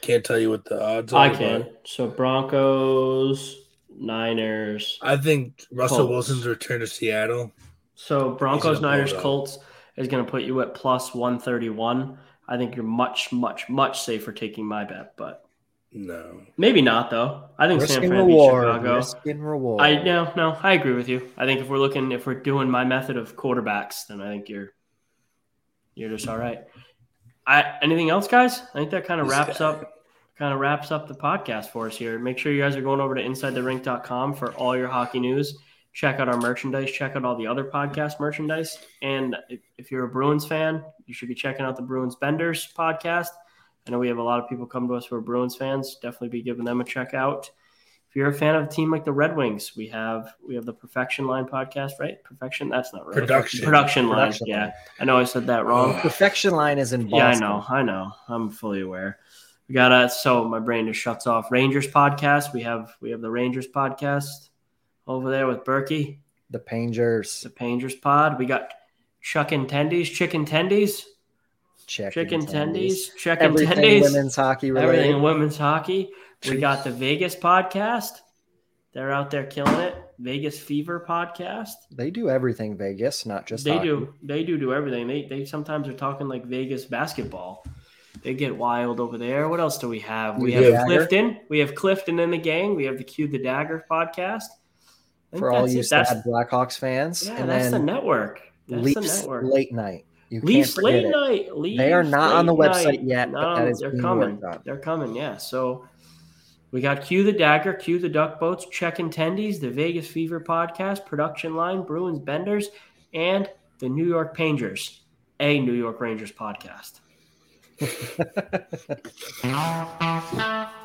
Speaker 3: Can't tell you what the odds
Speaker 1: are. I can. So Broncos, Niners.
Speaker 3: I think Russell Colts. Wilson's return to Seattle.
Speaker 1: So Broncos, Niners, Colts is going to put you at plus 131. I think you're much, much, much safer taking my bet, but
Speaker 3: no,
Speaker 1: maybe not though. I think
Speaker 2: Risk San Fran reward. Chicago. Risk and reward.
Speaker 1: I no, no, I agree with you. I think if we're looking, if we're doing my method of quarterbacks, then I think you're you're just all right. I anything else, guys? I think that kind of wraps up kind of wraps up the podcast for us here. Make sure you guys are going over to insidetherink.com for all your hockey news. Check out our merchandise. Check out all the other podcast merchandise. And if, if you're a Bruins fan, you should be checking out the Bruins Benders podcast. I know we have a lot of people come to us who are Bruins fans. Definitely be giving them a check out. If you're a fan of a team like the Red Wings, we have we have the Perfection Line podcast, right? Perfection. That's not right.
Speaker 3: Production.
Speaker 1: Production line. Production yeah. I know I said that wrong. (sighs)
Speaker 2: Perfection Line is in Boston.
Speaker 1: Yeah, I know. I know. I'm fully aware. We got a so my brain just shuts off. Rangers podcast. We have we have the Rangers podcast over there with Berkey.
Speaker 2: The Pangers.
Speaker 1: The Pangers pod. We got Chuck and Tendies, chicken tendies.
Speaker 2: Chicken,
Speaker 1: chicken tendies, chicken
Speaker 2: Everything
Speaker 1: tendies.
Speaker 2: women's hockey related.
Speaker 1: Everything women's hockey. We got the Vegas podcast. They're out there killing it. Vegas Fever podcast.
Speaker 2: They do everything Vegas, not just
Speaker 1: they
Speaker 2: hockey.
Speaker 1: do. They do do everything. They they sometimes are talking like Vegas basketball. They get wild over there. What else do we have? We have. Clifton. We have Clifton in the gang. We have the Cue the Dagger podcast.
Speaker 2: For all you sad Blackhawks fans.
Speaker 1: Yeah, and that's the network. That's the network.
Speaker 2: late night.
Speaker 1: You Leafs late it. night. Leafs
Speaker 2: they are not on the website
Speaker 1: night.
Speaker 2: yet,
Speaker 1: no, but they're coming. They're coming. Yeah. So we got Cue the Dagger, Cue the Duck Boats, Check and Tendies, the Vegas Fever podcast, Production Line, Bruins Benders, and the New York Rangers, a New York Rangers podcast. (laughs)